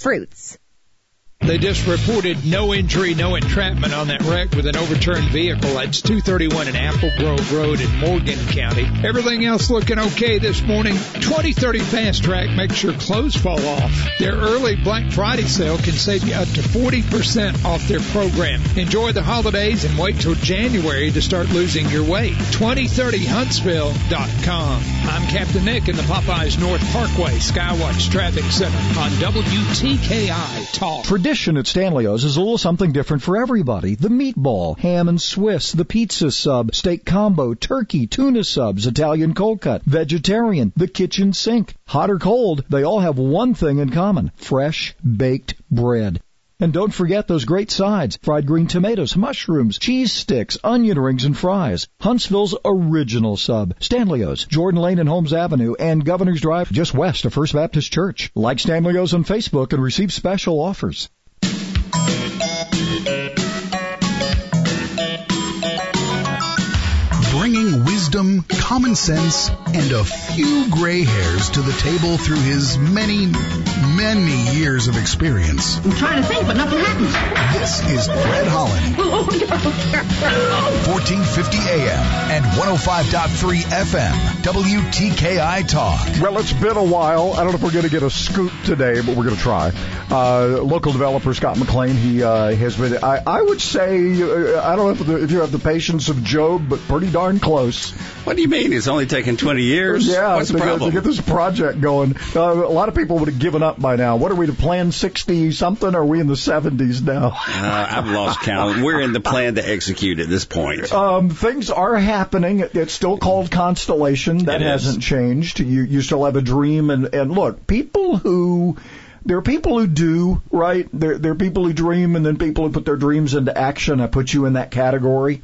fruits. They just reported no injury, no entrapment on that wreck with an overturned vehicle. That's 231 in Apple Grove Road in Morgan County. Everything else looking okay this morning. 2030 Fast Track makes your clothes fall off. Their early Black Friday sale can save you up to 40% off their program. Enjoy the holidays and wait till January to start losing your weight. 2030huntsville.com. I'm Captain Nick in the Popeyes North Parkway Skywatch Traffic Center on WTKI Talk. Tradition at Stanley's is a little something different for everybody. The meatball, ham and Swiss, the pizza sub, steak combo, turkey, tuna subs, Italian cold cut, vegetarian, the kitchen sink. Hot or cold, they all have one thing in common. Fresh baked bread. And don't forget those great sides. Fried green tomatoes, mushrooms, cheese sticks, onion rings, and fries. Huntsville's original sub. Stanley's, Jordan Lane and Holmes Avenue, and Governor's Drive just west of First Baptist Church. Like Stanley's on Facebook and receive special offers. Bringing wisdom, common sense, and a few gray hairs to the table through his many, many years of experience. I'm trying to think, but nothing happens. This is Fred Holland. 1450 AM and 105.3 FM, WTKI Talk. Well, it's been a while. I don't know if we're going to get a scoop today, but we're going to try. Uh, local developer Scott McLean, he uh, has been, I, I would say, uh, I don't know if, the, if you have the patience of Job, but pretty darn close. What do you mean? It's only taken 20 years? Yeah, What's the to, problem? to get this project going. Uh, a lot of people would have given up by now. What are we to plan 60 something? Or are we in the 70s now? Uh, I've lost count. We're in the plan to execute at this point. Um, things are happening. It's still called Constellation. That It is. hasn't changed. You you still have a dream. And and look, people who there are people who do right. There there are people who dream, and then people who put their dreams into action. I put you in that category.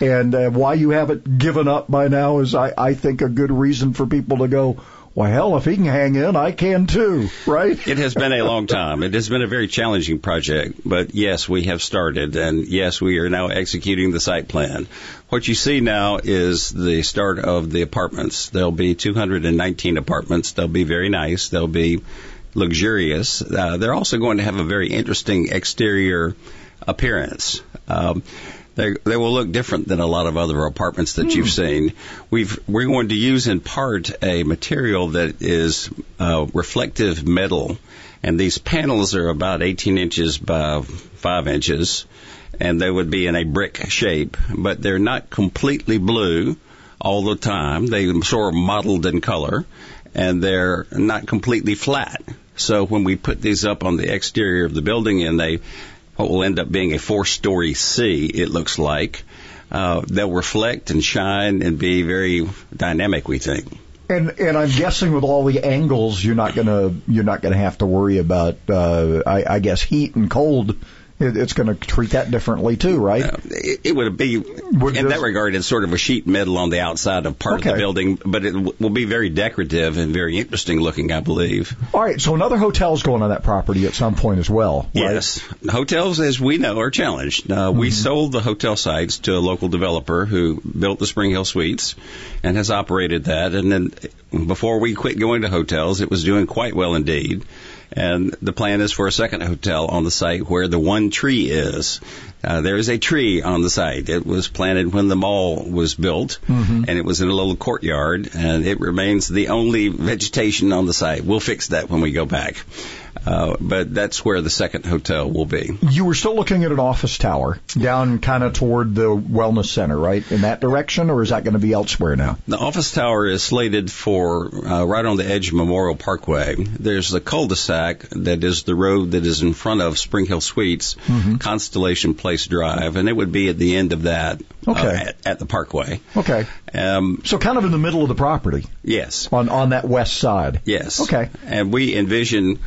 And uh, why you haven't given up by now is, I, I think, a good reason for people to go. Well, hell, if he can hang in, I can too, right? It has been a long time. It has been a very challenging project, but yes, we have started, and yes, we are now executing the site plan. What you see now is the start of the apartments. There'll be 219 apartments. They'll be very nice. They'll be luxurious. Uh, they're also going to have a very interesting exterior appearance. Um, they, they will look different than a lot of other apartments that you've seen. We've, we're going to use in part a material that is uh, reflective metal, and these panels are about 18 inches by 5 inches, and they would be in a brick shape, but they're not completely blue all the time. They sort of mottled in color, and they're not completely flat. So when we put these up on the exterior of the building and they what will end up being a four story sea, it looks like. Uh, they'll reflect and shine and be very dynamic, we think. And and I'm guessing with all the angles, you're not gonna you're not gonna have to worry about uh, I, I guess heat and cold. It, it's going to treat that differently too, right? Uh, it, it would be, Would in this- that regard, it's sort of a sheet metal on the outside of part of the building, but it w- will be very decorative and very interesting looking, I believe. All right, so another hotel's going on that property at some point as well. Right? Yes. Hotels, as we know, are challenged. Uh, We Mm-hmm. sold the hotel sites to a local developer who built the Spring Hill Suites and has operated that. And then before we quit going to hotels, it was doing quite well indeed. And the plan is for a second hotel on the site where the one tree is. Uh, there is a tree on the site. It was planted when the mall was built, Mm-hmm. and it was in a little courtyard, and it remains the only vegetation on the site. We'll fix that when we go back. Uh, but that's where the second hotel will be. You were still looking at an office tower down kind of toward the wellness center, right? In that direction, or is that going to be elsewhere now? The office tower is slated for uh, right on the edge of Memorial Parkway. There's the cul-de-sac that is the road that is in front of Spring Hill Suites, Constellation Place Drive, and it would be at the end of that uh, Okay. at, at the Parkway. Okay, Um, so kind of in the middle of the property yes, on on that west side. yes. Okay. And we envision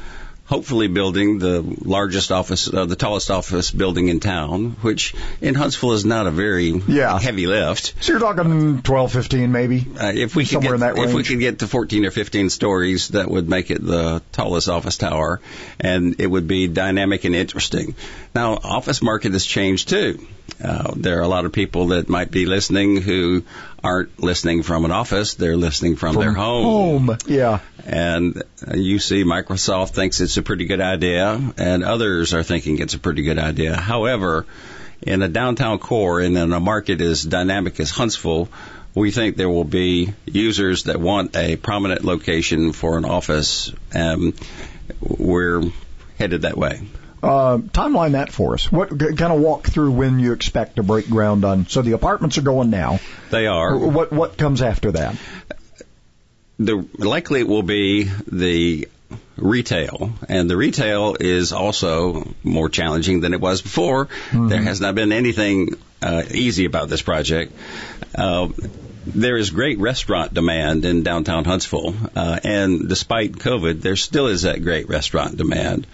hopefully building the largest office, uh, the tallest office building in town, which in Huntsville is not a very Yeah. heavy lift. So you're talking 12, 15 maybe. Uh, if we could get, in that if we range. could get to 14 or 15 stories, that would make it the tallest office tower, and it would be dynamic and interesting. Now, office market has changed too. Uh, there are a lot of people that might be listening who aren't listening from an office; they're listening from, from their home. Home, yeah. And you see, Microsoft thinks it's a pretty good idea, and others are thinking it's a pretty good idea. However, in a downtown core and in a market as dynamic as Huntsville, we think there will be users that want a prominent location for an office. Um, we're headed that way. Uh, timeline that for us. What kind of walk through when you expect to break ground on? So the apartments are going now. They are. What what comes after that? The likely it will be the retail, and the retail is also more challenging than it was before. Mm-hmm. There has not been anything uh, easy about this project. Uh, there is great restaurant demand in downtown Huntsville, uh, and despite COVID, there still is that great restaurant demand.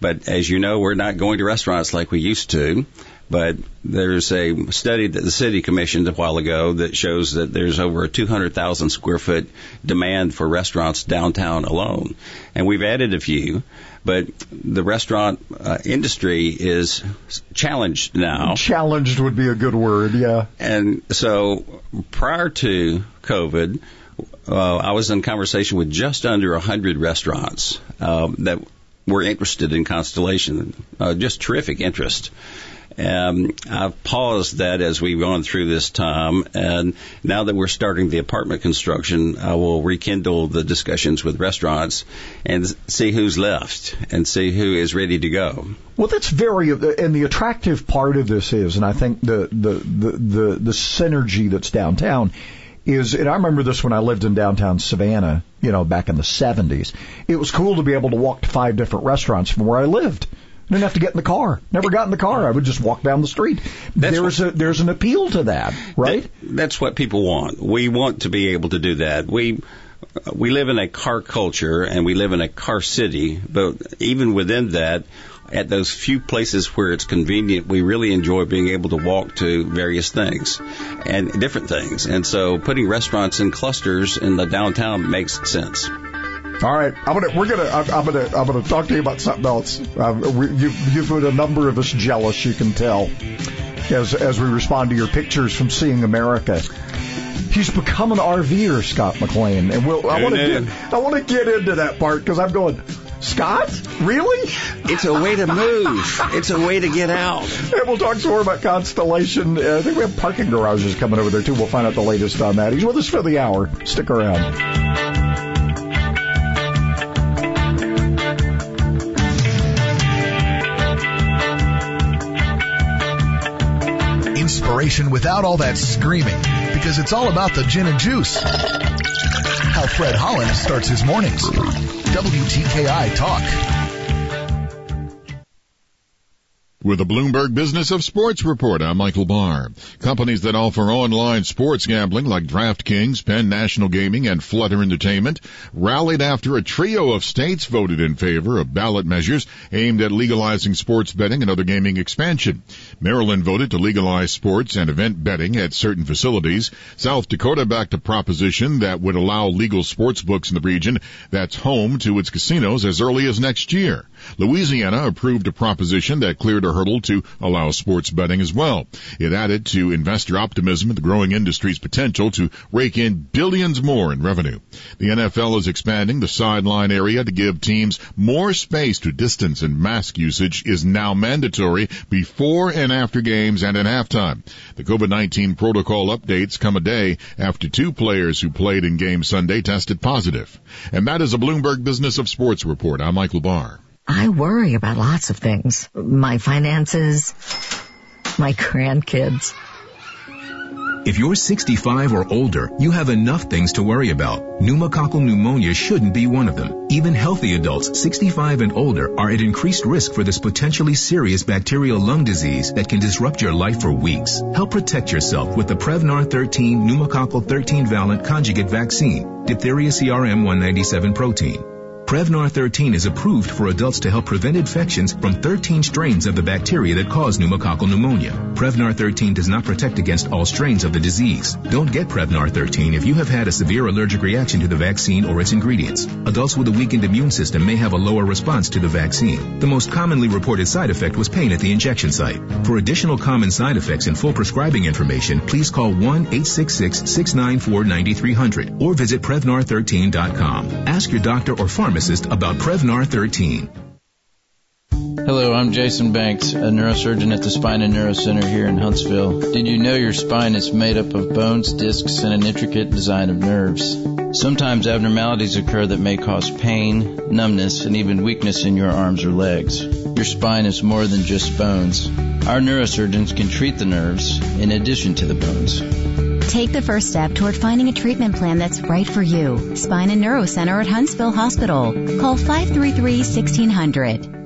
But as you know, we're not going to restaurants like we used to. But there's a study that the city commissioned a while ago that shows that there's over a 200,000 square foot demand for restaurants downtown alone. And we've added a few, but the restaurant uh, industry is challenged now. Challenged would be a good word, yeah. And so prior to COVID, uh, I was in conversation with just under 100 restaurants uh, that were interested in Constellation. Uh, just terrific interest. Um, I've paused that as we've gone through this time, and now that we're starting the apartment construction, I will rekindle the discussions with restaurants and see who's left and see who is ready to go. Well, that's very, and the attractive part of this is, and I think the the the the, the synergy that's downtown is, and I remember this when I lived in downtown Savannah, you know, back in the 70s. It was cool to be able to walk to five different restaurants from where I lived. I didn't have to get in the car. Never got in the car. I would just walk down the street. That's there's what, a there's an appeal to that, right? That, that's what people want. We want to be able to do that. We we live in a car culture and we live in a car city, but even within that, at those few places where it's convenient, we really enjoy being able to walk to various things and different things. And so putting restaurants in clusters in the downtown makes sense. All right, I'm gonna we're gonna I'm, I'm gonna I'm gonna talk to you about something else. Um, we, you, you've made a number of us jealous. You can tell as as we respond to your pictures from seeing America. He's become an RVer, Scott McLean, and we'll, I want to get I want to get into that part because I'm going. Scott? Really? It's a way to move. It's a way to get out. And we'll talk some more about Constellation. Uh, I think we have parking garages coming over there too. We'll find out the latest on that. He's with us for the hour. Stick around. inspiration without all that screaming because it's all about the gin and juice. How Fred Holland starts his mornings. WTKI Talk. With the Bloomberg Business of Sports report, I'm Michael Barr. Companies that offer online sports gambling like DraftKings, Penn National Gaming, and Flutter Entertainment rallied after a trio of states voted in favor of ballot measures aimed at legalizing sports betting and other gaming expansion. Maryland voted to legalize sports and event betting at certain facilities. South Dakota backed a proposition that would allow legal sports books in the region that's home to its casinos as early as next year. Louisiana approved a proposition that cleared hurdle to allow sports betting as well. It added to investor optimism at the growing industry's potential to rake in billions more in revenue. The NFL is expanding the sideline area to give teams more space to distance and mask usage is now mandatory before and after games and at halftime. The COVID-19 protocol updates come a day after two players who played in game Sunday tested positive. And that is a Bloomberg Business of Sports report. I'm Michael Barr. I worry about lots of things. My finances, my grandkids. If you're 65 or older, you have enough things to worry about. Pneumococcal pneumonia shouldn't be one of them. Even healthy adults 65 and older are at increased risk for this potentially serious bacterial lung disease that can disrupt your life for weeks. Help protect yourself with the Prevnar 13 pneumococcal 13 valent conjugate vaccine, diphtheria CRM 197 protein. Prevnar 13 is approved for adults to help prevent infections from 13 strains of the bacteria that cause pneumococcal pneumonia. Prevnar 13 does not protect against all strains of the disease. Don't get Prevnar 13 if you have had a severe allergic reaction to the vaccine or its ingredients. Adults with a weakened immune system may have a lower response to the vaccine. The most commonly reported side effect was pain at the injection site. For additional common side effects and full prescribing information, please call 1-866-694-9300 or visit Prevnar13.com. Ask your doctor or pharmacist about Prevnar 13. Hello, I'm Jason Banks, a neurosurgeon at the Spine and Neuro Center here in Huntsville. Did you know your spine is made up of bones, discs, and an intricate design of nerves? Sometimes abnormalities occur that may cause pain, numbness, and even weakness in your arms or legs. Your spine is more than just bones. Our neurosurgeons can treat the nerves in addition to the bones. Take the first step toward finding a treatment plan that's right for you. Spine and Neuro Center at Huntsville Hospital. Call 533-1600.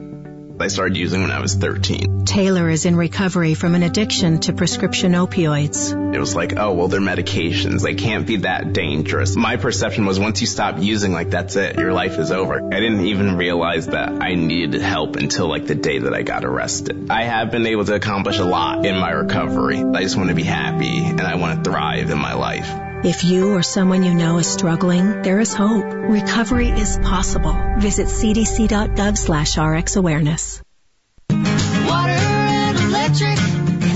I started using when I was 13. Taylor is in recovery from an addiction to prescription opioids. It was like, oh, well, they're medications. They can't be that dangerous. My perception was once you stop using, like, that's it. Your life is over. I didn't even realize that I needed help until, like, the day that I got arrested. I have been able to accomplish a lot in my recovery. I just want to be happy and I want to thrive in my life. If you or someone you know is struggling, there is hope. Recovery is possible. Visit cdc.gov slash rxawareness. Water and electric,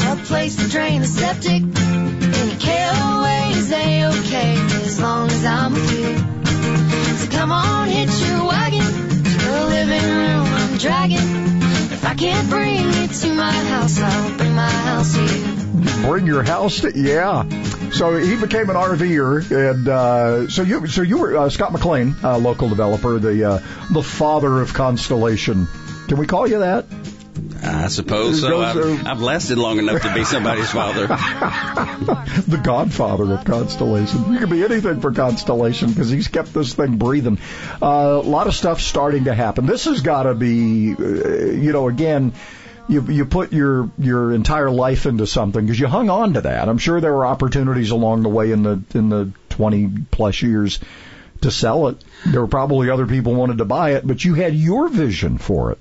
a place to drain the septic. Any KOA is A-okay, as long as I'm with you. So come on, hitch your wagon to the living room I'm dragging. If I can't bring it to my house, I'll bring my house here. Bring your house to, yeah. So he became an RVer, and uh, so you so you were uh, Scott McLean, uh, local developer, the uh, the father of Constellation. Can we call you that? I suppose so. I've, I've, lasted long enough to be somebody's father. the godfather of Constellation. You could be anything for Constellation because he's kept this thing breathing. Uh, a lot of stuff starting to happen. This has got to be, uh, you know, again you you put your your entire life into something because you hung on to that. I'm sure there were opportunities along the way in the in the 20 plus years to sell it. There were probably other people wanted to buy it, but you had your vision for it.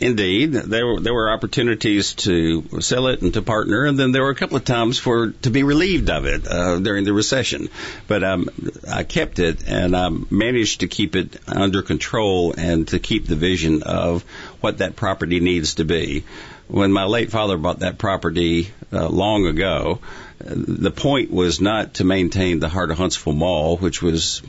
Indeed, there were there were opportunities to sell it and to partner, and then there were a couple of times for to be relieved of it uh, during the recession. But um, I kept it, and I managed to keep it under control and to keep the vision of what that property needs to be. When my late father bought that property uh, long ago, the point was not to maintain the Heart of Huntsville Mall, which was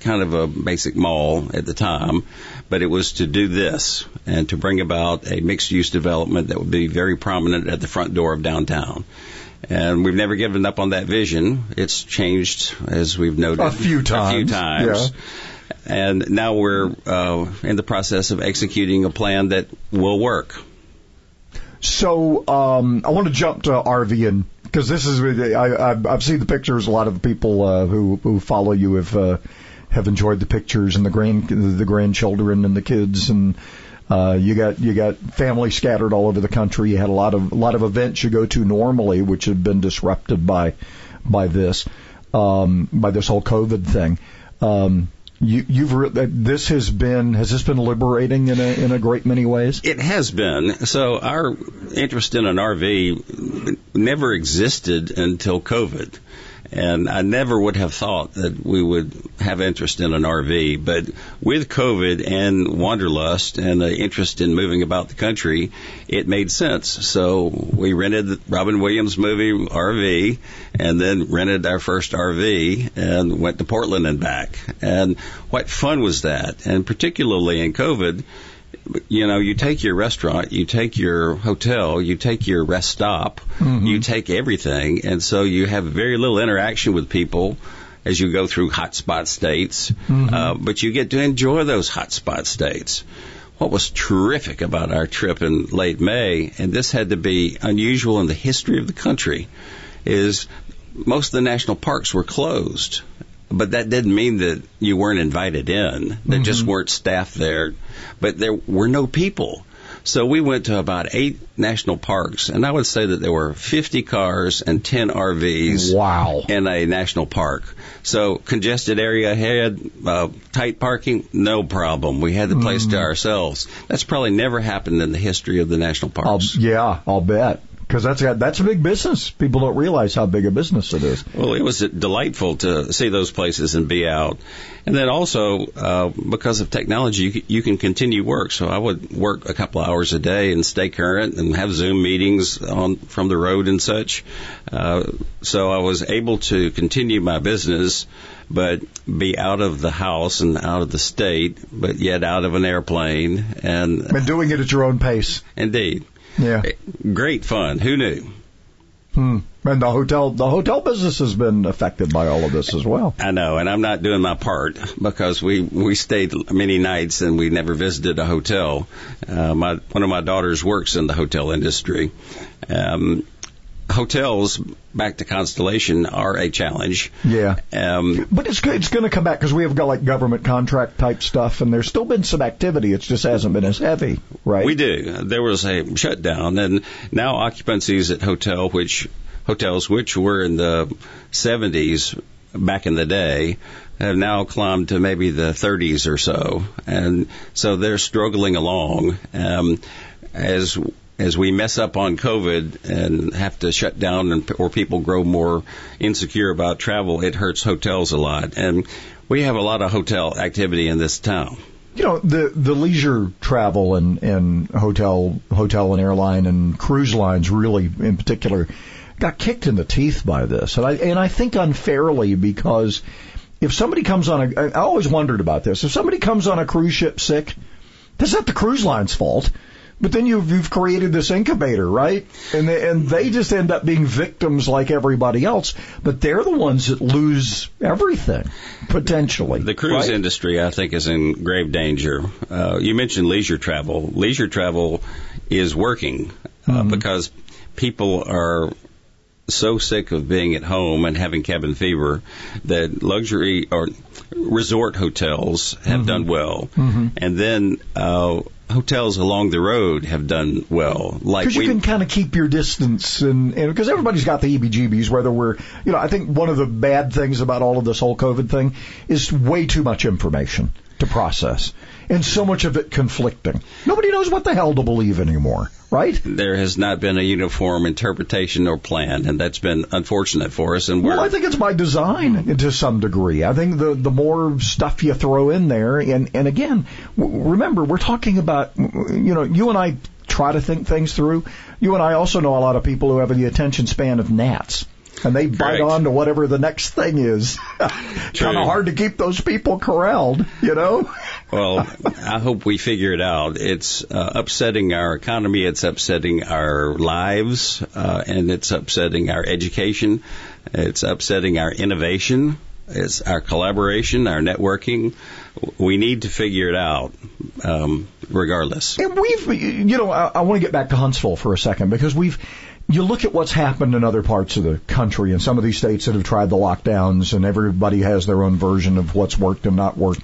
kind of a basic mall at the time, but it was to do this and to bring about a mixed use development that would be very prominent at the front door of downtown. And we've never given up on that vision. It's changed, as we've noted, a few times. A few times. Yeah. And now we're uh, in the process of executing a plan that will work. So um, I want to jump to RV and because this is I, I've seen the pictures. A lot of the people uh, who who follow you have uh, have enjoyed the pictures and the grand the grandchildren and the kids and uh, you got you got family scattered all over the country. You had a lot of a lot of events you go to normally, which have been disrupted by by this um, by this whole COVID thing. Um, you, you've re- this has been has this been liberating in a in a great many ways. It has been. So our interest in an RV never existed until COVID. And I never would have thought that we would have interest in an RV, but with COVID and wanderlust and an interest in moving about the country, it made sense. So we rented Robin Williams movie RV and then rented our first RV and went to Portland and back. And what fun was that? And particularly in COVID, you know, you take your restaurant, you take your hotel, you take your rest stop, mm-hmm. you take everything, and so you have very little interaction with people as you go through hotspot states, mm-hmm. uh, but you get to enjoy those hotspot states. What was terrific about our trip in late May, and this had to be unusual in the history of the country, is most of the national parks were closed but that didn't mean that you weren't invited in. There mm-hmm. just weren't staff there. But there were no people. So we went to about eight national parks, and I would say that there were 50 cars and 10 RVs. Wow. In a national park. So congested area ahead, uh, tight parking, no problem. We had the place to ourselves. That's probably never happened in the history of the national I'll, parks. yeah, I'll bet. Because that's a, that's a big business. People don't realize how big a business it is. Well, it was delightful to see those places and be out. And then also, uh, because of technology, you, you can continue work. So I would work a couple hours a day and stay current and have Zoom meetings on from the road and such. Uh, so I was able to continue my business, but be out of the house and out of the state, but yet out of an airplane. And And doing it at your own pace. indeed, Yeah. great fun. Who knew? Hmm. And the hotel, the hotel business has been affected by all of this as well. I know, and I'm not doing my part because we we stayed many nights and we never visited a hotel. Uh, my one of my daughters works in the hotel industry. Um, hotels, back to Constellation, are a challenge. Yeah. Um, But it's it's going to come back because we have got like government contract type stuff, and there's still been some activity. It just hasn't been as heavy, right? We do. There was a shutdown, and now occupancies at hotel, which hotels which were in the 70s back in the day, have now climbed to maybe the 30s or so, and so they're struggling along. Um, as as we mess up on COVID and have to shut down, and or people grow more insecure about travel, it hurts hotels a lot, and we have a lot of hotel activity in this town. you know the the leisure travel and and hotel hotel and airline and cruise lines really in particular got kicked in the teeth by this. And I and I think unfairly because if somebody comes on a I always wondered about this. If somebody comes on a cruise ship sick that's not the cruise line's fault but then you've you've created this incubator, right? And they, and they just end up being victims like everybody else, but they're the ones that lose everything potentially. The cruise right? industry, I think, is in grave danger. Uh, you mentioned leisure travel. Leisure travel is working uh, Mm-hmm. because people are so sick of being at home and having cabin fever that luxury or resort hotels have Mm-hmm. done well, and then uh, hotels along the road have done well. Like Because you we, can kind of keep your distance, and because everybody's got the EBGBs, whether we're, you know, I think one of the bad things about all of this whole COVID thing is way too much information to process, and so much of it conflicting. Nobody knows what the hell to believe anymore, right? there has not been a uniform interpretation or plan, and that's been unfortunate for us. And Well, I think it's by design to some degree. I think the the more stuff you throw in there, and and again, w- remember we're talking about, you know, you and I try to think things through. You and I also know a lot of people who have the attention span of gnats. And they bite on to whatever the next thing is. kind of hard to keep those people corralled, you know? Well, I hope we figure it out. It's uh, upsetting our economy. It's upsetting our lives, uh, and it's upsetting our education. It's upsetting our innovation. It's our collaboration, our networking. We need to figure it out, um, regardless. And we've, you know, I, I want to get back to Huntsville for a second because we've, you look at what's happened in other parts of the country and some of these states that have tried the lockdowns and everybody has their own version of what's worked and not worked.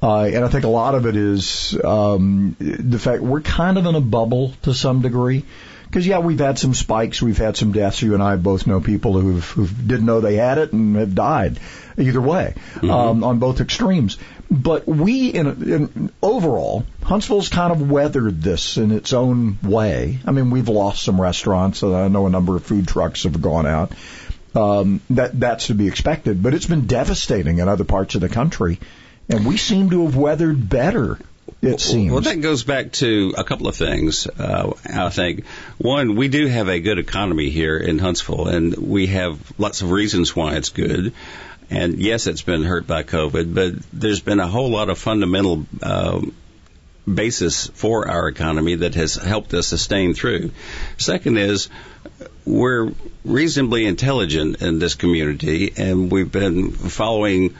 Uh, and I think a lot of it is um, the fact we're kind of in a bubble to some degree. Because yeah, we've had some spikes, we've had some deaths. You and I both know people who've, who didn't know they had it and have died. Either way, um, on both extremes. But we, in, in overall, Huntsville's kind of weathered this in its own way. I mean, we've lost some restaurants. and I know a number of food trucks have gone out. Um, that that's to be expected, but it's been devastating in other parts of the country, and we seem to have weathered better. It seems. Well, that goes back to a couple of things. Uh, I think one, we do have a good economy here in Huntsville, and we have lots of reasons why it's good. And yes, it's been hurt by COVID, but there's been a whole lot of fundamental um, basis for our economy that has helped us sustain through. Second is we're reasonably intelligent in this community, and we've been following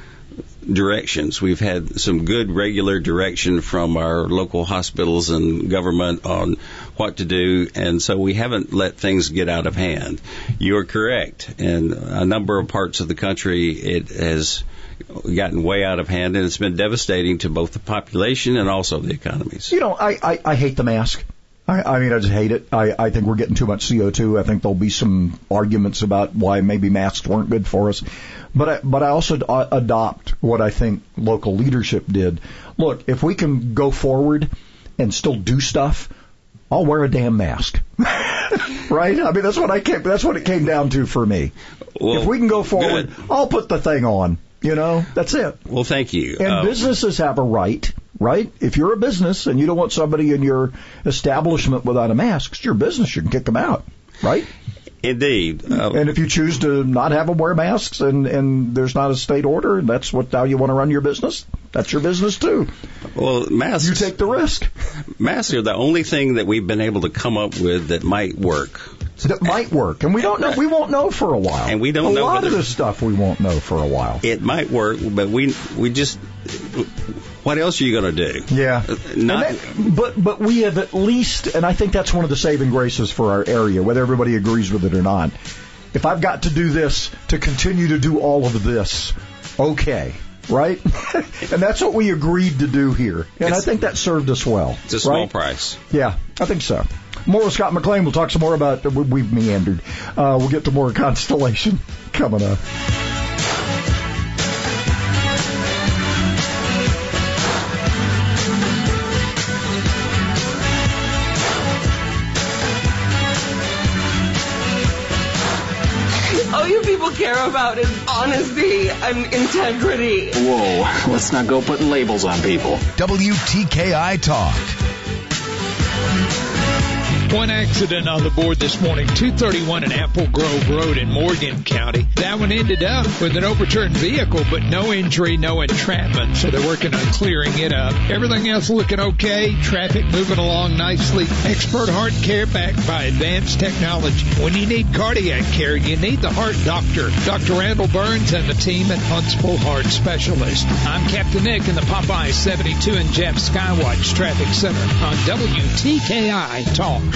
directions. We've had some good regular direction from our local hospitals and government on what to do, and so we haven't let things get out of hand. You're correct. In a number of parts of the country, it has gotten way out of hand, and it's been devastating to both the population and also the economies. You know, I, I, I hate the mask. I, I mean, I just hate it. I, I think we're getting too much CO2. I think there'll be some arguments about why maybe masks weren't good for us. But I, but I also uh, adopt what I think local leadership did. Look, if we can go forward and still do stuff, I'll wear a damn mask. right? I mean, that's what I came, that's what it came down to for me. Well, if we can go forward, good. I'll put the thing on. You know, that's it. Well, thank you. And Uh, businesses have a right, right? If you're a business and you don't want somebody in your establishment without a mask, it's your business. You can kick them out, right? Indeed. Uh, And if you choose to not have them wear masks and, and there's not a state order, and that's what how you want to run your business, that's your business too. well, masks. You take the risk. Masks are the only thing that we've been able to come up with that might work. That might work, and we don't know. We won't know for a while. And we don't a know lot of whether- this stuff. We won't know for a while. It might work, but we we just. What else are you going to do? Yeah. Not. That- but but we have at least, and I think that's one of the saving graces for our area, whether everybody agrees with it or not. If I've got to do this to continue to do all of this, okay, right? and that's what we agreed to do here, and I think that served us well. It's a small right? price. Yeah, I think so. More with Scott McLean. We'll talk some more about. we- We've meandered. Uh, we'll get to more Constellation coming up. Care about is honesty and integrity. Whoa, let's not go putting labels on people. WTKI Talk. One accident on the board this morning, 231 in Apple Grove Road in Morgan County. That one ended up with an overturned vehicle, but no injury, no entrapment. So they're working on clearing it up. Everything else looking okay. Traffic moving along nicely. Expert heart care backed by advanced technology. When you need cardiac care, you need the heart doctor. Dr. Randall Burns and the team at Huntsville Heart Specialist. I'm Captain Nick in the Popeye 72 and Jeff Skywatch Traffic Center on WTKI Talk.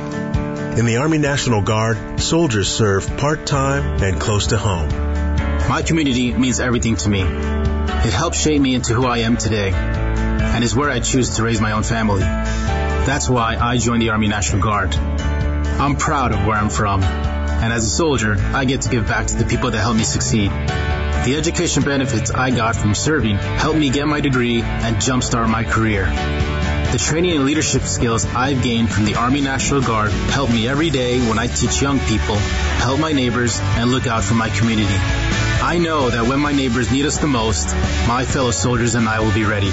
In the Army National Guard, soldiers serve part-time and close to home. My community means everything to me. It helps shape me into who I am today and is where I choose to raise my own family. That's why I joined the Army National Guard. I'm proud of where I'm from, and as a soldier, I get to give back to the people that helped me succeed. The education benefits I got from serving helped me get my degree and jumpstart my career. The training and leadership skills I've gained from the Army National Guard help me every day when I teach young people, help my neighbors, and look out for my community. I know that when my neighbors need us the most, my fellow soldiers and I will be ready.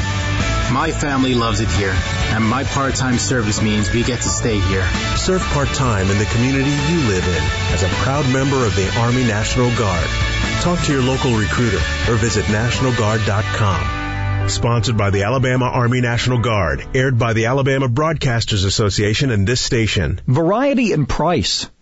My family loves it here, and my part-time service means we get to stay here. Serve part-time in the community you live in as a proud member of the Army National Guard. Talk to your local recruiter or visit nationalguard.com. Sponsored by the Alabama Army National Guard, aired by the Alabama Broadcasters Association and this station. Variety and price.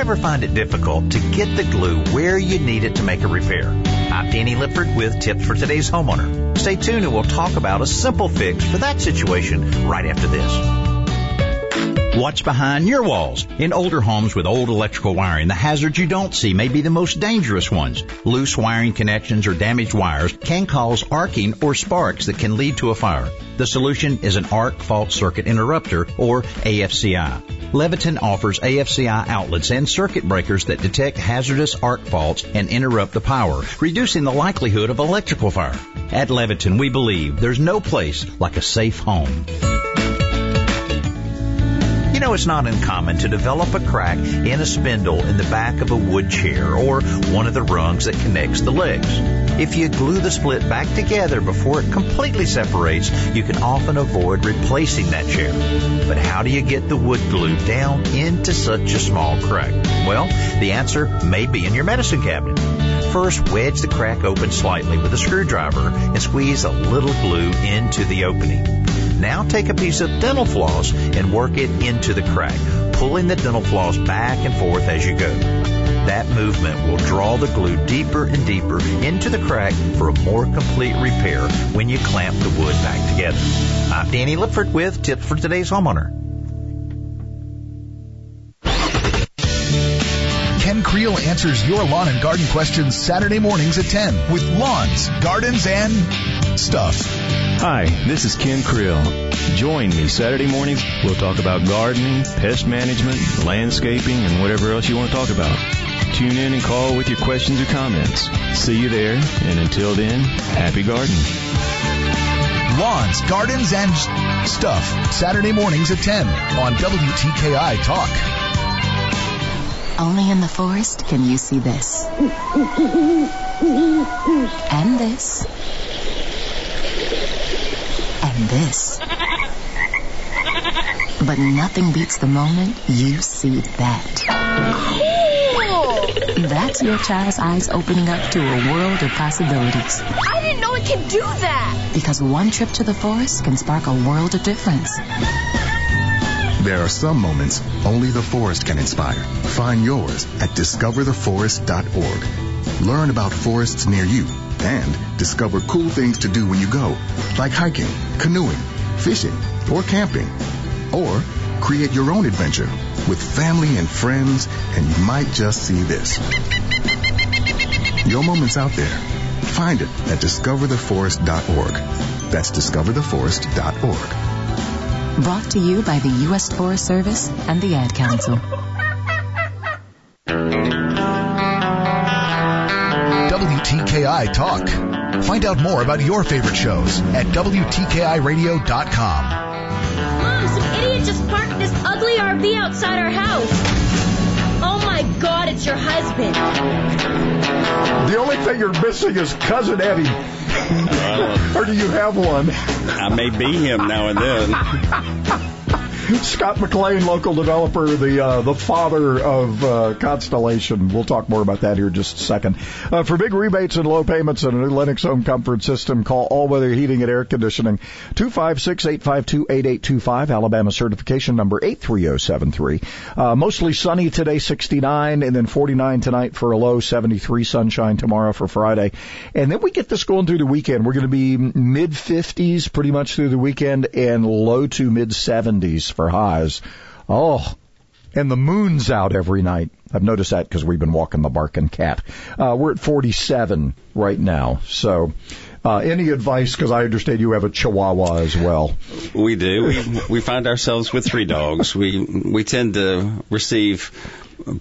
Ever find it difficult to get the glue where you need it to make a repair? I'm Danny Lipford with tips for today's homeowner. Stay tuned and we'll talk about a simple fix for that situation right after this. What's behind your walls? In older homes with old electrical wiring, the hazards you don't see may be the most dangerous ones. Loose wiring connections or damaged wires can cause arcing or sparks that can lead to a fire. The solution is an arc fault circuit interrupter or AFCI. Leviton offers AFCI outlets and circuit breakers that detect hazardous arc faults and interrupt the power, reducing the likelihood of electrical fire. At Leviton, we believe there's no place like a safe home. You know, it's not uncommon to develop a crack in a spindle in the back of a wood chair or one of the rungs that connects the legs. If you glue the split back together before it completely separates, you can often avoid replacing that chair. But how do you get the wood glue down into such a small crack? Well, the answer may be in your medicine cabinet. First, wedge the crack open slightly with a screwdriver and squeeze a little glue into the opening. Now take a piece of dental floss and work it into the crack, pulling the dental floss back and forth as you go. That movement will draw the glue deeper and deeper into the crack for a more complete repair when you clamp the wood back together. I'm Danny Lipford with tips for today's homeowner. Ken Creel answers your lawn and garden questions Saturday mornings at 10 with lawns, gardens, and stuff. Hi, this is Ken Creel. Join me Saturday mornings. We'll talk about gardening, pest management, landscaping, and whatever else you want to talk about. Tune in and call with your questions or comments. See you there, and until then, happy gardening. Lawns, gardens, and stuff. Saturday mornings at 10 on WTKI Talk. Only in the forest can you see this. And this. And this. But nothing beats the moment you see that. Cool! That's your child's eyes opening up to a world of possibilities. I didn't know it could do that! Because one trip to the forest can spark a world of difference. There are some moments only the forest can inspire. Find yours at discovertheforest.org. Learn about forests near you and discover cool things to do when you go, like hiking, canoeing, fishing, or camping. Or create your own adventure with family and friends, and you might just see this. Your moment's out there. Find it at discovertheforest.org. That's discovertheforest.org. Brought to you by the U.S. Forest Service and the Ad Council. WTKI Talk. Find out more about your favorite shows at WTKIRadio.com. Mom, some idiot just parked this ugly RV outside our house. Oh my god, it's your husband. The only thing you're missing is cousin Eddie. or do you have one? I may be him now and then. Scott McLean, local developer, the uh, the father of uh, Constellation. We'll talk more about that here in just a second. Uh, for big rebates and low payments and a new Lennox home comfort system, call All Weather Heating and Air Conditioning 256-852-8825, Alabama certification number 83073. Uh, mostly sunny today, 69, and then 49 tonight for a low, 73 sunshine tomorrow for Friday. And then we get this going through the weekend. We're going to be mid 50s pretty much through the weekend and low to mid 70s for highs. Oh, and the moon's out every night. I've noticed that because we've been walking the barking cat. Uh, we're at 47 right now. So, uh, any advice? Because I understand you have a Chihuahua as well. We do. We, we find ourselves with three dogs. We we tend to receive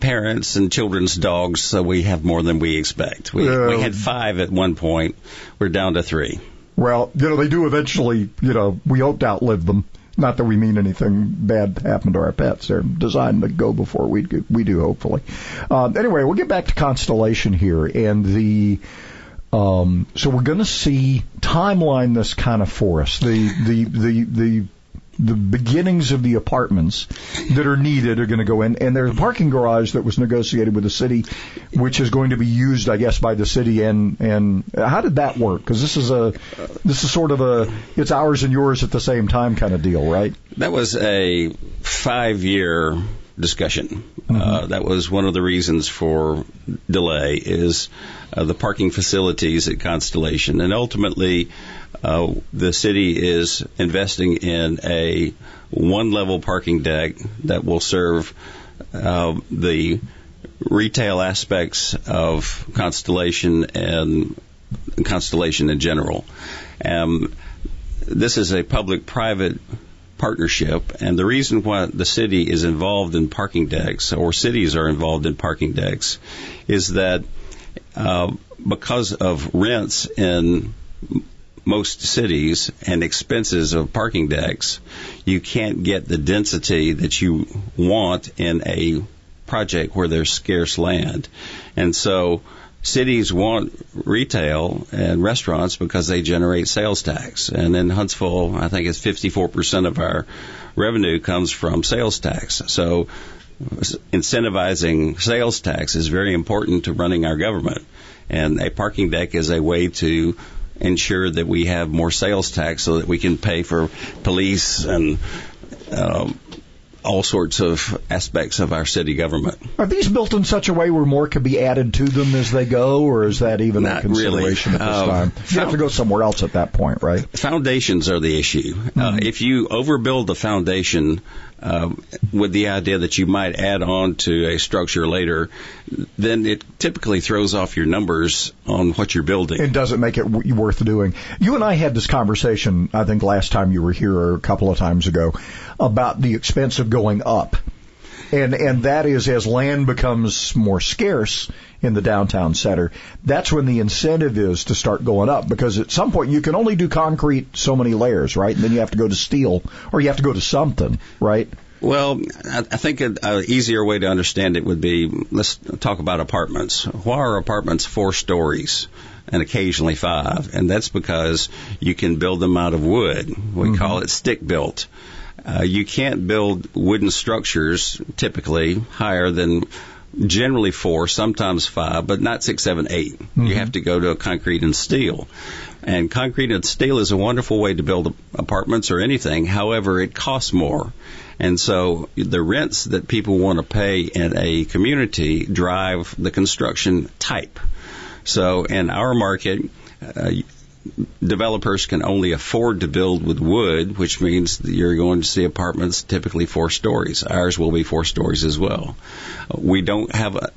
parents and children's dogs, so we have more than we expect. We, Uh, we had five at one point. We're down to three. Well, you know, they do eventually, you know, we hope to outlive them. Not that we mean anything bad to happen to our pets. They're designed to go before we do, we do hopefully. Um, anyway, we'll get back to Constellation here and the, um, so we're going to see timeline this kind of for us. The, the, the, the, the beginnings of the apartments that are needed are going to go in, and there's a parking garage that was negotiated with the city, which is going to be used, I guess, by the city. And and how did that work? Because this is a this is sort of a it's ours and yours at the same time kind of deal, right? That was a five year discussion. Uh, that was one of the reasons for delay is uh, the parking facilities at Constellation. And ultimately, uh, the city is investing in a one level parking deck that will serve uh, the retail aspects of Constellation and Constellation in general. Um, this is a public-private partnership, and the reason why the city is involved in parking decks, or cities are involved in parking decks, is that uh, because of rents in most cities and expenses of parking decks, you can't get the density that you want in a project where there's scarce land. And so cities want retail and restaurants because they generate sales tax. And in Huntsville, I think it's 54% of our revenue comes from sales tax. So incentivizing sales tax is very important to running our government. And a parking deck is a way to ensure that we have more sales tax so that we can pay for police and um, all sorts of aspects of our city government. Are these built in such a way where more can be added to them as they go, or is that even Not a consideration really. at this Um, time? You have to go somewhere else at that point, right? Foundations are the issue. Uh, if you overbuild the foundation uh, with the idea that you might add on to a structure later, then it typically throws off your numbers on what you're building. It doesn't make it w- worth doing. You and I had this conversation, I think last time you were here or a couple of times ago, about the expense of going up. And, and that is as land becomes more scarce in the downtown center, that's when the incentive is to start going up because at some point you can only do concrete so many layers, right? And then you have to go to steel or you have to go to something, right? Well, I think an easier way to understand it would be let's talk about apartments. Why are apartments four stories? And occasionally five, and that's because you can build them out of wood. We call it stick built. Uh, you can't build wooden structures typically higher than generally four, sometimes five, but not six, seven, eight. You have to go to a concrete and steel. And concrete and steel is a wonderful way to build apartments or anything. However, it costs more. And so the rents that people want to pay in a community drive the construction type. So in our market, uh, developers can only afford to build with wood, which means you're going to see apartments typically four stories. Ours will be four stories as well. We don't have a,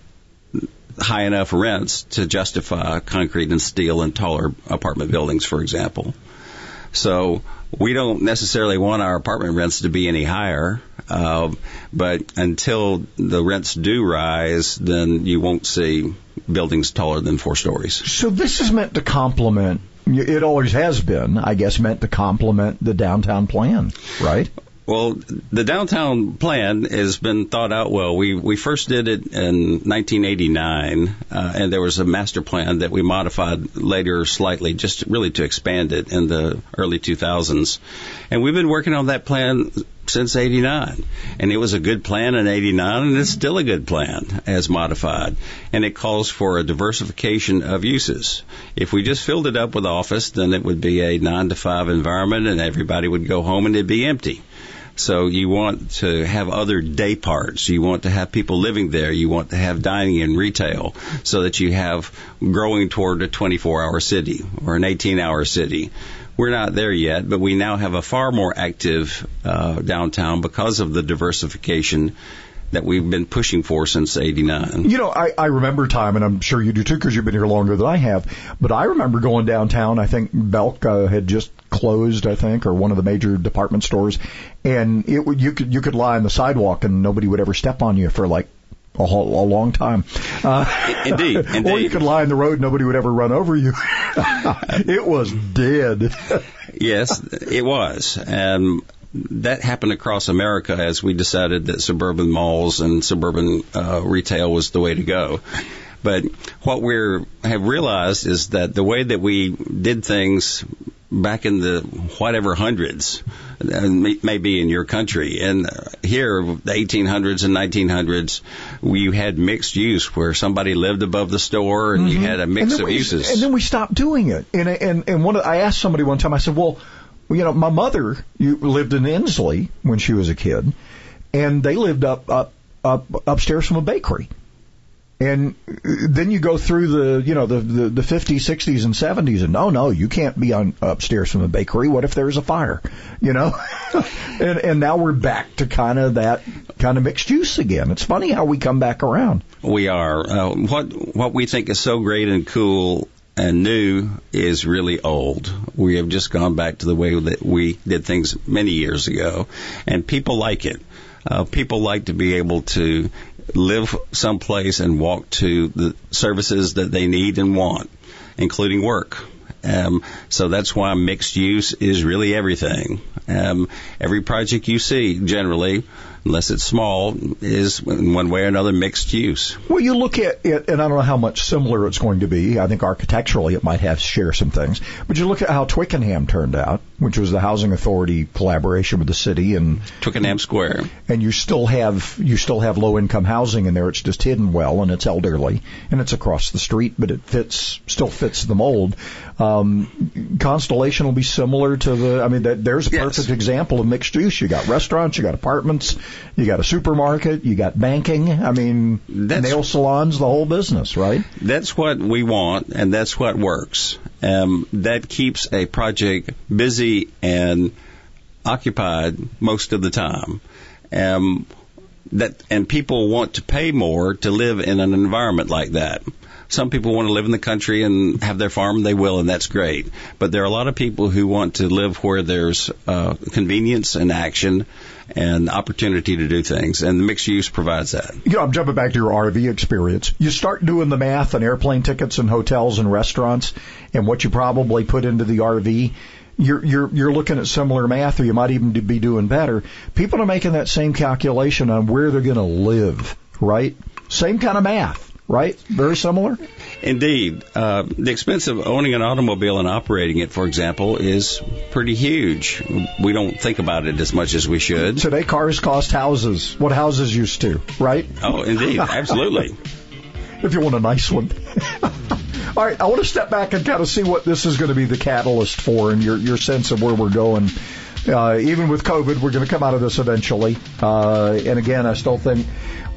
high enough rents to justify concrete and steel and taller apartment buildings, for example. So we don't necessarily want our apartment rents to be any higher, uh, but until the rents do rise, then you won't see buildings taller than four stories. So this is meant to complement. It always has been, I guess, meant to complement the downtown plan, right? Well, the downtown plan has been thought out well. We we first did it in 1989, uh, and there was a master plan that we modified later slightly, just really to expand it in the early 2000s. And we've been working on that plan since 89. And it was a good plan in 89, and it's still a good plan as modified. And it calls for a diversification of uses. If we just filled it up with office, then it would be a 9 to 5 environment, and everybody would go home and it'd be empty. So you want to have other day parts. You want to have people living there. You want to have dining and retail so that you have growing toward a 24 hour city or an 18 hour city. We're not there yet, but we now have a far more active uh, downtown because of the diversification that we've been pushing for since 89. You know, I, I remember time, and I'm sure you do too because you've been here longer than I have, but I remember going downtown. I think Belk uh, had just closed, I think, or one of the major department stores, and it would you could you could lie on the sidewalk and nobody would ever step on you for like a, whole, a long time. Uh, indeed, or you could lie in the road, nobody would ever run over you. it was dead. yes, it was. And that happened across America as we decided that suburban malls and suburban uh, retail was the way to go. But what we have realized is that the way that we did things back in the whatever hundreds, maybe in your country, and here the 1800s and 1900s, we had mixed use where somebody lived above the store and you had a mix Mm-hmm. of we, uses. And then we stopped doing it. And and and one of, I asked somebody one time. I said, "Well, well, you know, my mother lived in Ensley when she was a kid, and they lived up up up upstairs from a bakery." And then you go through the, you know, the, the, the 50s, 60s, and 70s, and no, no, you can't be on upstairs from a bakery. What if there's a fire? You know? and, and now we're back to kind of that kind of mixed use again. It's funny how we come back around. We are. Uh, what what we think is so great and cool and new is really old. We have just gone back to the way that we did things many years ago, and people like it. Uh, people like to be able to live someplace and walk to the services that they need and want, including work. Um, so that's why mixed use is really everything. Um, every project you see, generally, unless it's small, is in one way or another mixed use. Well, you look at it, and I don't know how much similar it's going to be. I think architecturally it might have share some things, but you look at how Twickenham turned out, which was the housing authority collaboration with the city and Twickenham Square, and you still have you still have low income housing in there. It's just hidden well, and it's elderly, and it's across the street, but it fits still fits the mold. Um, Constellation will be similar to the. I mean, that, there's a perfect example of mixed use. You got restaurants, you got apartments, you got a supermarket, you got banking. I mean, That's- nail salons, the whole business, right? That's what we want, and that's what works. Um, that keeps a project busy and occupied most of the time. Um, that and people want to pay more to live in an environment like that. Some people want to live in the country and have their farm, they will, and that's great. But there are a lot of people who want to live where there's uh, convenience and action and opportunity to do things, and the mixed use provides that. You know, I'm jumping back to your RV experience. You start doing the math on airplane tickets and hotels and restaurants and what you probably put into the RV. You're, you're, you're looking at similar math or you might even be doing better. People are making that same calculation on where they're going to live, right? Same kind of math, right? Very similar. Indeed. Uh, the expense of owning an automobile and operating it, for example, is pretty huge. We don't think about it as much as we should. Today cars cost houses. What houses used to, right? Oh, indeed. Absolutely. if you want a nice one. All right, I want to step back and kind of see what this is going to be the catalyst for and your, your sense of where we're going. Uh, even with COVID, we're going to come out of this eventually. Uh, and again, I still think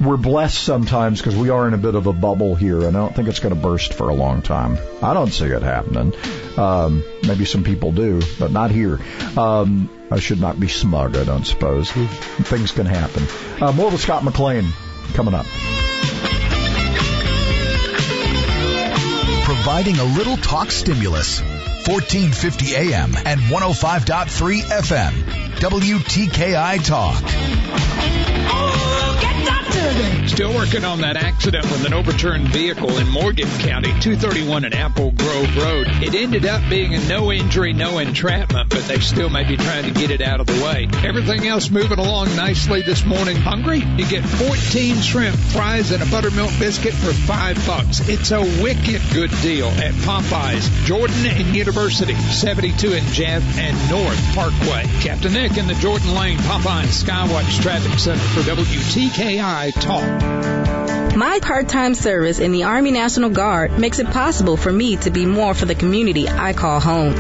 we're blessed sometimes because we are in a bit of a bubble here, and I don't think it's going to burst for a long time. I don't see it happening. Um, maybe some people do, but not here. Um, I should not be smug, I don't suppose. Things can happen. Uh, more with Scott McLean coming up. Providing a little talk stimulus. 1450 AM and 105.3 FM. WTKI Talk. Still working on that accident with an overturned vehicle in Morgan County, 231 and Apple Grove Road. It ended up being a no injury, no entrapment, but they still may be trying to get it out of the way. Everything else moving along nicely this morning. Hungry? You get 14 shrimp, fries, and a buttermilk biscuit for five bucks. It's a wicked good deal at Popeyes, Jordan and University, 72 and Jeff and North Parkway. Captain Nick in the Jordan Lane Popeyes Skywatch Traffic Center for WTKI Talk. My part-time service in the Army National Guard makes it possible for me to be more for the community I call home.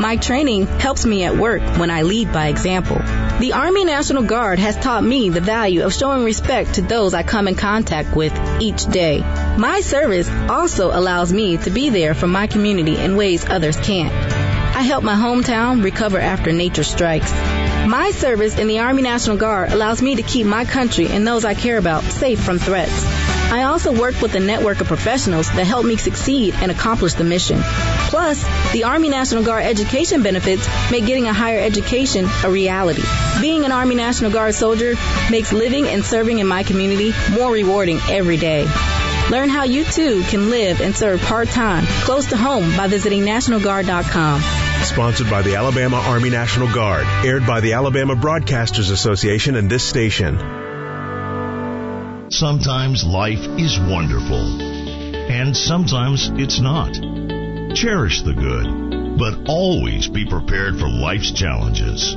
My training helps me at work when I lead by example. The Army National Guard has taught me the value of showing respect to those I come in contact with each day. My service also allows me to be there for my community in ways others can't. I help my hometown recover after nature strikes. My service in the Army National Guard allows me to keep my country and those I care about safe from threats. I also work with a network of professionals that help me succeed and accomplish the mission. Plus, the Army National Guard education benefits make getting a higher education a reality. Being an Army National Guard soldier makes living and serving in my community more rewarding every day. Learn how you too can live and serve part-time close to home by visiting nationalguard.com. Sponsored by the Alabama Army National Guard. Aired by the Alabama Broadcasters Association and this station. Sometimes life is wonderful, and sometimes it's not. Cherish the good, but always be prepared for life's challenges.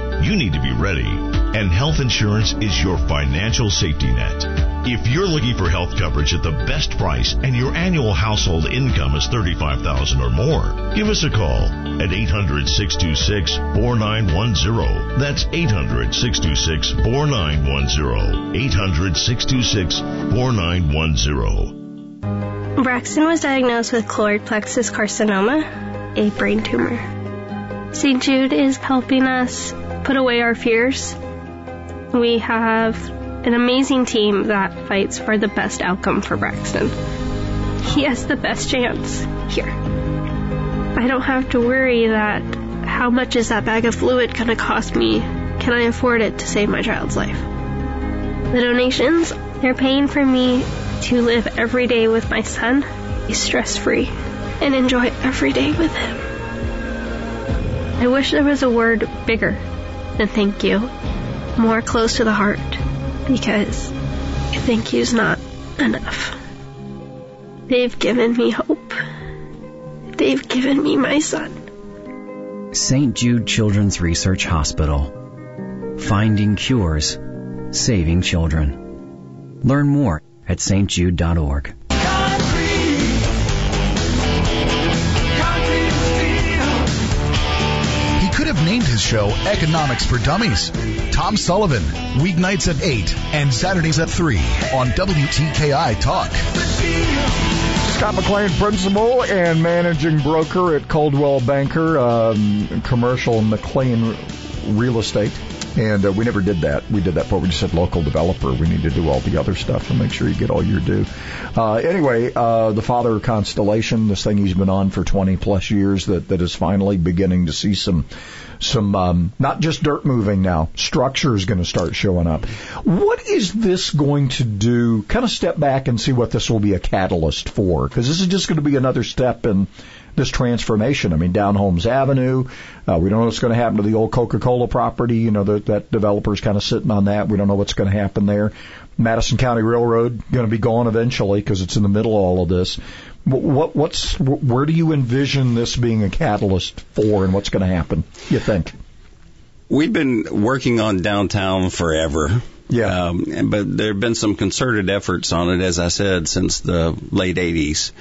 you need to be ready. And health insurance is your financial safety net. If you're looking for health coverage at the best price and your annual household income is 35000 or more, give us a call at 800-626-4910. That's 800-626-4910. 800-626-4910. Braxton was diagnosed with choroid plexus carcinoma, a brain tumor. St. Jude is helping us put away our fears. We have an amazing team that fights for the best outcome for Braxton. He has the best chance here. I don't have to worry that how much is that bag of fluid going to cost me? Can I afford it to save my child's life? The donations, they're paying for me to live every day with my son, be stress free, and enjoy every day with him. I wish there was a word bigger than thank you, more close to the heart, because thank you's not enough. They've given me hope. They've given me my son. St. Jude Children's Research Hospital. Finding cures, saving children. Learn more at stjude.org. could have named his show Economics for Dummies. Tom Sullivan, weeknights at 8 and Saturdays at 3 on WTKI Talk. Scott McLean, principal and managing broker at Coldwell Banker, um, commercial McLean Real Estate. And uh, we never did that. We did that before. We just said local developer. We need to do all the other stuff and make sure you get all your due. Uh, anyway, uh, the father Constellation, this thing he's been on for 20 plus years that, that is finally beginning to see some, some, um, not just dirt moving now, structure is going to start showing up. What is this going to do? Kind of step back and see what this will be a catalyst for, because this is just going to be another step in this transformation. I mean, down Holmes Avenue, uh, we don't know what's going to happen to the old Coca-Cola property. You know, that, that developer's kind of sitting on that. We don't know what's going to happen there. Madison County Railroad going to be gone eventually because it's in the middle of all of this. What, what's, where do you envision this being a catalyst for and what's going to happen, you think? We've been working on downtown forever. Yeah. Um, but there have been some concerted efforts on it, as I said, since the late 80s.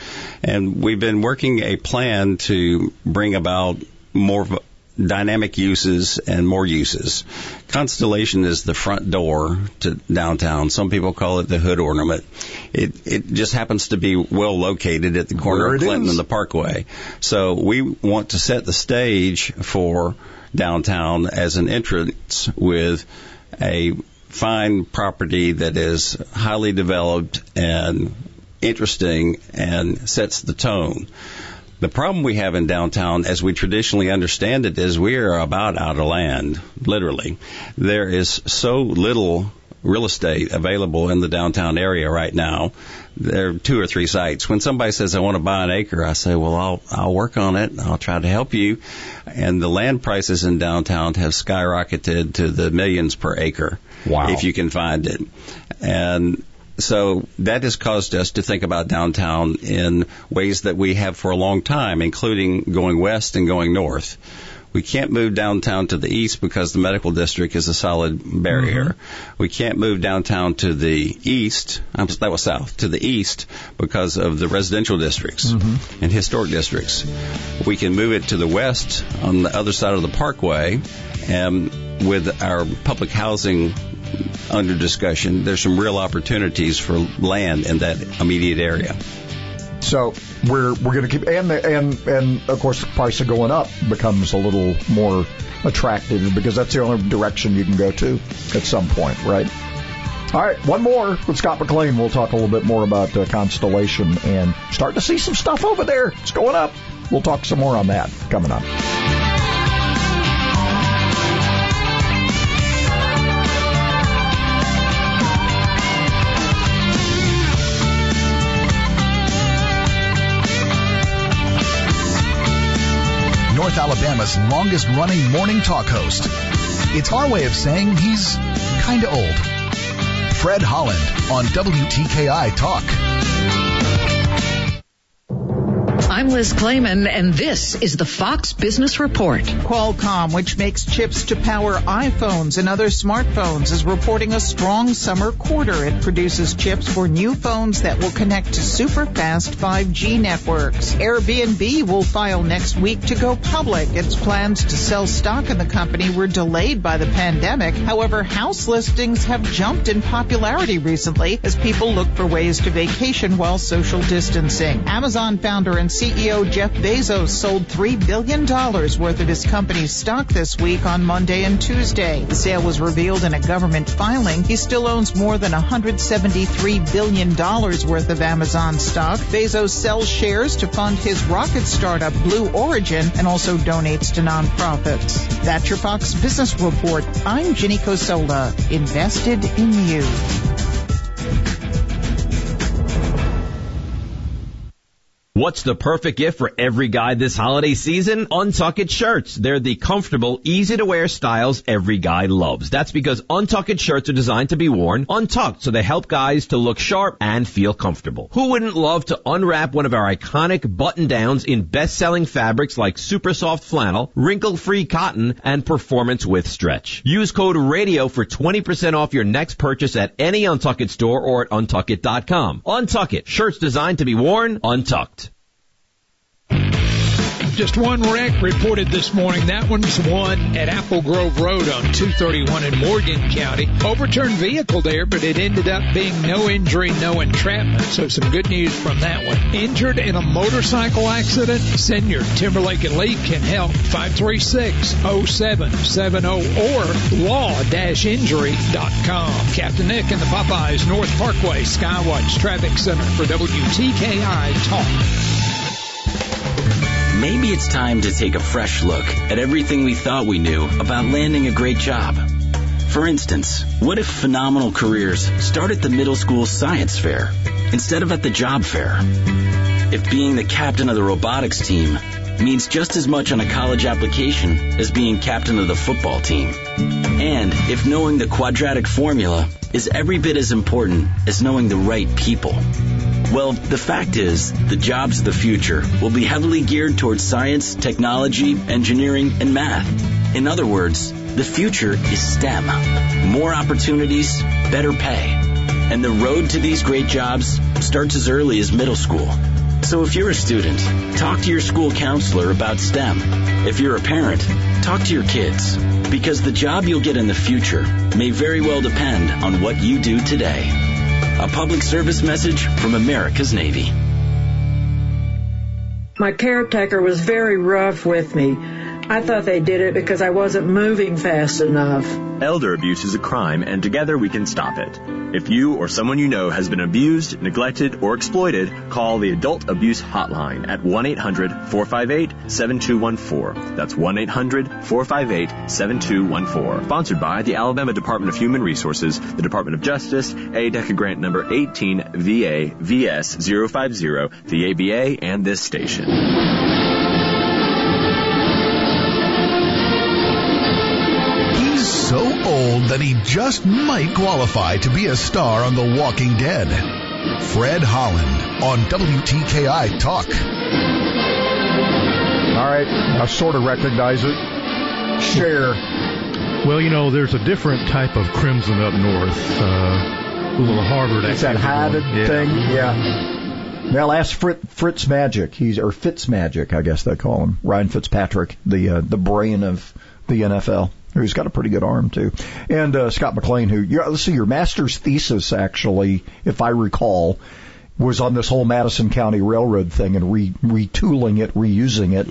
And we've been working a plan to bring about more dynamic uses and more uses. Constellation is the front door to downtown. Some people call it the hood ornament. It it just happens to be well located at the corner of Clinton is. and the Parkway. So we want to set the stage for downtown as an entrance with a fine property that is highly developed and interesting and sets the tone. The problem we have in downtown, as we traditionally understand it, is we are about out of land, literally. There is so little real estate available in the downtown area right now. There are two or three sites. When somebody says I want to buy an acre, I say, well, I'll I'll work on it. I'll try to help you. And the land prices in downtown have skyrocketed to the millions per acre. Wow. If you can find it. And so that has caused us to think about downtown in ways that we have for a long time, including going west and going north. We can't move downtown to the east because the medical district is a solid barrier. We can't move downtown to the east, um, that was south, to the east because of the residential districts and historic districts. We can move it to the west on the other side of the parkway and with our public housing under discussion, there's some real opportunities for land in that immediate area. So we're we're going to keep and the, and and of course the price of going up becomes a little more attractive because that's the only direction you can go to at some point, right? All right, one more with Scott McLean. We'll talk a little bit more about uh, Constellation and start to see some stuff over there. It's going up. We'll talk some more on that coming up. North Alabama's longest running morning talk host. It's our way of saying he's kinda old. Fred Holland on WTKI Talk. I'm Liz Claman, and this is the Fox Business Report. Qualcomm, which makes chips to power iPhones and other smartphones, is reporting a strong summer quarter. It produces chips for new phones that will connect to super fast 5G networks. Airbnb will file next week to go public. Its plans to sell stock in the company were delayed by the pandemic. However, house listings have jumped in popularity recently as people look for ways to vacation while social distancing. Amazon founder and CEO Jeff Bezos sold $3 billion worth of his company's stock this week on Monday and Tuesday. The sale was revealed in a government filing. He still owns more than $173 billion worth of Amazon stock. Bezos sells shares to fund his rocket startup Blue Origin and also donates to nonprofits. That's your Fox Business Report. I'm Ginny Cosola, invested in you. What's the perfect gift for every guy this holiday season? Untucked shirts. They're the comfortable, easy to wear styles every guy loves. That's because untucked shirts are designed to be worn untucked, so they help guys to look sharp and feel comfortable. Who wouldn't love to unwrap one of our iconic button downs in best selling fabrics like super soft flannel, wrinkle free cotton, and performance with stretch? Use code radio for 20% off your next purchase at any Untucked store or at untuckit.com. Untuckit, shirts designed to be worn untucked. Just one wreck reported this morning. That one's one at Apple Grove Road on 231 in Morgan County. Overturned vehicle there, but it ended up being no injury, no entrapment. So some good news from that one. Injured in a motorcycle accident? Send your Timberlake Lee can help. 536-0770 or law-injury.com. Captain Nick and the Popeyes North Parkway Skywatch Traffic Center for WTKI Talk. Maybe it's time to take a fresh look at everything we thought we knew about landing a great job. For instance, what if phenomenal careers start at the middle school science fair instead of at the job fair? If being the captain of the robotics team means just as much on a college application as being captain of the football team. And if knowing the quadratic formula is every bit as important as knowing the right people. Well, the fact is, the jobs of the future will be heavily geared towards science, technology, engineering, and math. In other words, the future is STEM. More opportunities, better pay. And the road to these great jobs starts as early as middle school. So if you're a student, talk to your school counselor about STEM. If you're a parent, talk to your kids. Because the job you'll get in the future may very well depend on what you do today. A public service message from America's Navy. My caretaker was very rough with me. I thought they did it because I wasn't moving fast enough. Elder abuse is a crime, and together we can stop it. If you or someone you know has been abused, neglected, or exploited, call the Adult Abuse Hotline at 1-800-458-7214. That's 1-800-458-7214. Sponsored by the Alabama Department of Human Resources, the Department of Justice, ADECA grant number 18 VA VS 050, the ABA, and this station. Old that he just might qualify to be a star on The Walking Dead. Fred Holland on WTKI Talk. All right, I sort of recognize it. Share. Well, you know, there's a different type of crimson up north. Uh, a little Harvard. It's that hatted yeah. thing. Yeah. Well, ask Fritz, Fritz Magic. He's or Fitz Magic, I guess they call him. Ryan Fitzpatrick, the uh, the brain of the NFL who's got a pretty good arm too, and uh, Scott McLean, who yeah, let's see, your master's thesis actually, if I recall, was on this whole Madison County Railroad thing and re- retooling it, reusing it,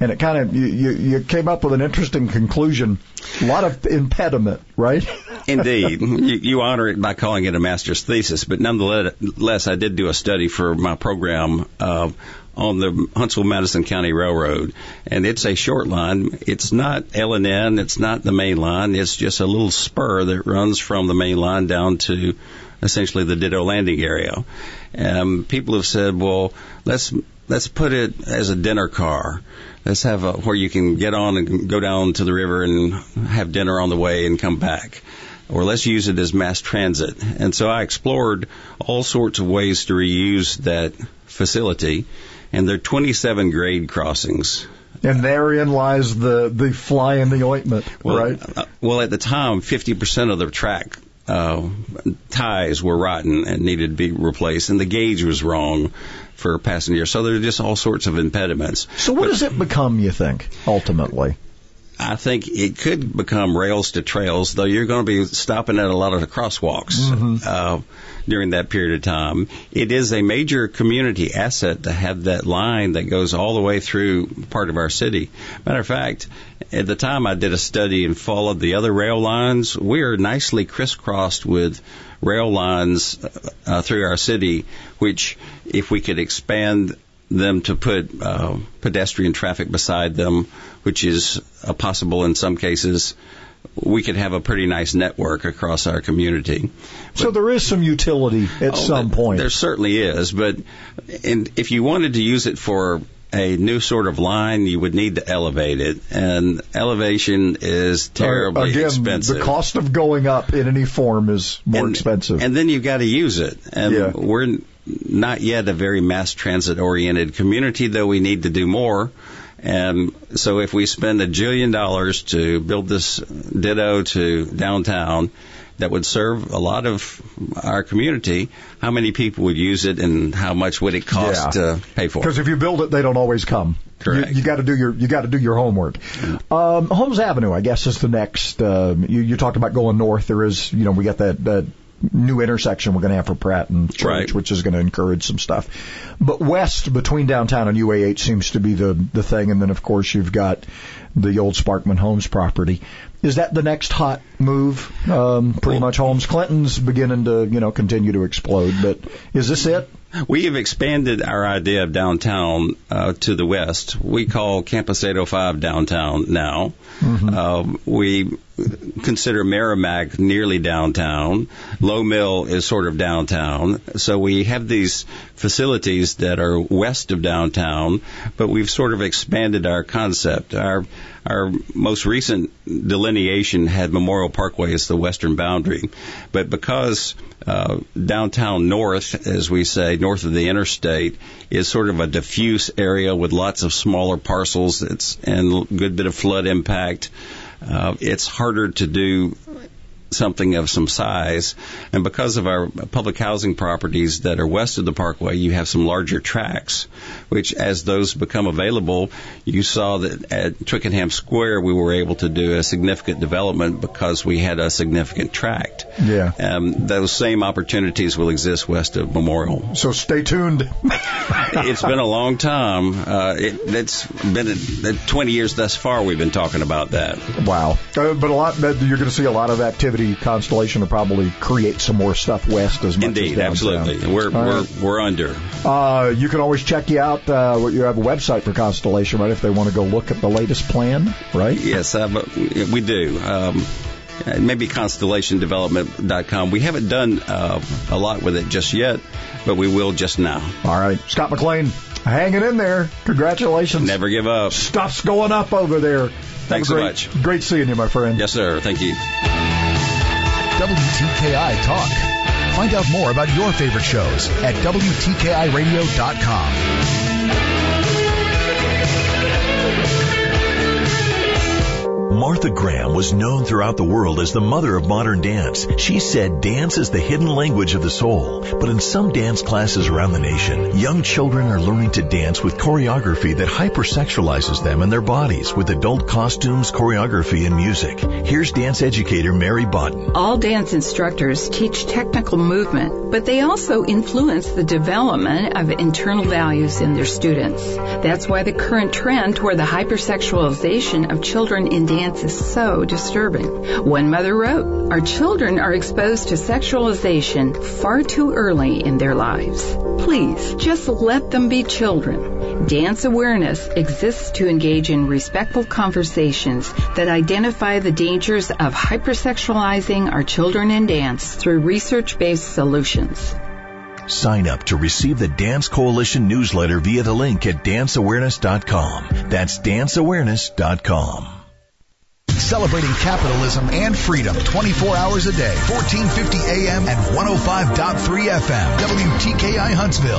and it kind of you, you you came up with an interesting conclusion. A lot of impediment, right? Indeed, you, you honor it by calling it a master's thesis, but nonetheless, I did do a study for my program. Uh, on the Huntsville Madison County Railroad, and it's a short line. It's not L and N. It's not the main line. It's just a little spur that runs from the main line down to essentially the Ditto Landing area. Um, people have said, well, let's let's put it as a dinner car. Let's have a, where you can get on and go down to the river and have dinner on the way and come back. or let's use it as mass transit. And so I explored all sorts of ways to reuse that facility, and there are 27 grade crossings. And therein lies the, the fly in the ointment, well, right? Uh, well, at the time, 50% of the track uh, ties were rotten and needed to be replaced, and the gauge was wrong for passengers. So there are just all sorts of impediments. So what but, does it become, you think, ultimately? I think it could become rails to trails, though you're going to be stopping at a lot of the crosswalks mm-hmm. uh, during that period of time. It is a major community asset to have that line that goes all the way through part of our city. Matter of fact, at the time I did a study and followed the other rail lines, we are nicely crisscrossed with rail lines uh, through our city, which if we could expand them to put uh, pedestrian traffic beside them, which is possible in some cases. We could have a pretty nice network across our community. But, so there is some utility at oh, some point. There certainly is, but and if you wanted to use it for a new sort of line, you would need to elevate it, and elevation is terribly Again, expensive. The cost of going up in any form is more and, expensive, and then you've got to use it. And yeah. we're not yet a very mass transit oriented community, though we need to do more. And so if we spend a jillion dollars to build this ditto to downtown that would serve a lot of our community, how many people would use it and how much would it cost yeah. to pay for it? Because if you build it, they don't always come. Correct. You, you got to do your you got to do your homework. Um, Holmes Avenue, I guess, is the next. Uh, you, you talked about going north. There is, you know, we got that that new intersection we're going to have for Pratt and Church, right. which is going to encourage some stuff. But west between downtown and UAH seems to be the the thing, and then of course you've got the old Sparkman Homes property. Is that the next hot move? Um, pretty much Holmes Clinton's beginning to you know continue to explode, but is this it? We have expanded our idea of downtown uh, to the west. We call Campus 805 downtown now. Mm-hmm. Uh, we consider Merrimack nearly downtown. Lowe Mill is sort of downtown. So we have these facilities that are west of downtown, but we've sort of expanded our concept. Our our most recent delineation had Memorial Parkway as the western boundary, but because uh, downtown north, as we say, north of the interstate, is sort of a diffuse area with lots of smaller parcels. It's and good bit of flood impact. Uh, it's harder to do something of some size. And because of our public housing properties that are west of the parkway, you have some larger tracks, which as those become available, you saw that at Twickenham Square we were able to do a significant development because we had a significant tract. Yeah. Um, those same opportunities will exist west of Memorial. So stay tuned. it's been a long time. Uh, it, has been a, 20 years thus far we've been talking about that. Wow. Uh, but a lot, you're going to see a lot of activity activity, Constellation will probably create some more stuff west as much Indeed, as downtown. absolutely. We're we're right. we're under. Uh, you can always check you out. Uh, you have a website for Constellation, right? If they want to go look at the latest plan, right? Yes, uh, we do. Um, maybe constellationdevelopment.com. We haven't done uh, a lot with it just yet, but we will just now. All right. Scott McLean, hanging in there. Congratulations. Never give up. Stuff's going up over there. Thanks great, so much. Great seeing you, my friend. Yes, sir. Thank you. WTKI Talk. Find out more about your favorite shows at WTKIRadio.com. Martha Graham was known throughout the world as the mother of modern dance. She said dance is the hidden language of the soul. But in some dance classes around the nation, young children are learning to dance with choreography that hypersexualizes them and their bodies with adult costumes, choreography, and music. Here's dance educator Mary Bodden. All dance instructors teach technical movement, but they also influence the development of internal values in their students. That's why the current trend toward the hypersexualization of children in dance is so disturbing. One mother wrote, Our children are exposed to sexualization far too early in their lives. Please, just let them be children. Dance awareness exists to engage in respectful conversations that identify the dangers of hypersexualizing our children in dance through research-based solutions. Sign up to receive the Dance Coalition newsletter via the link at danceawareness.com. That's danceawareness.com. celebrating capitalism and freedom 24 hours a day, 1450 AM and 105.3 FM. WTKI Huntsville.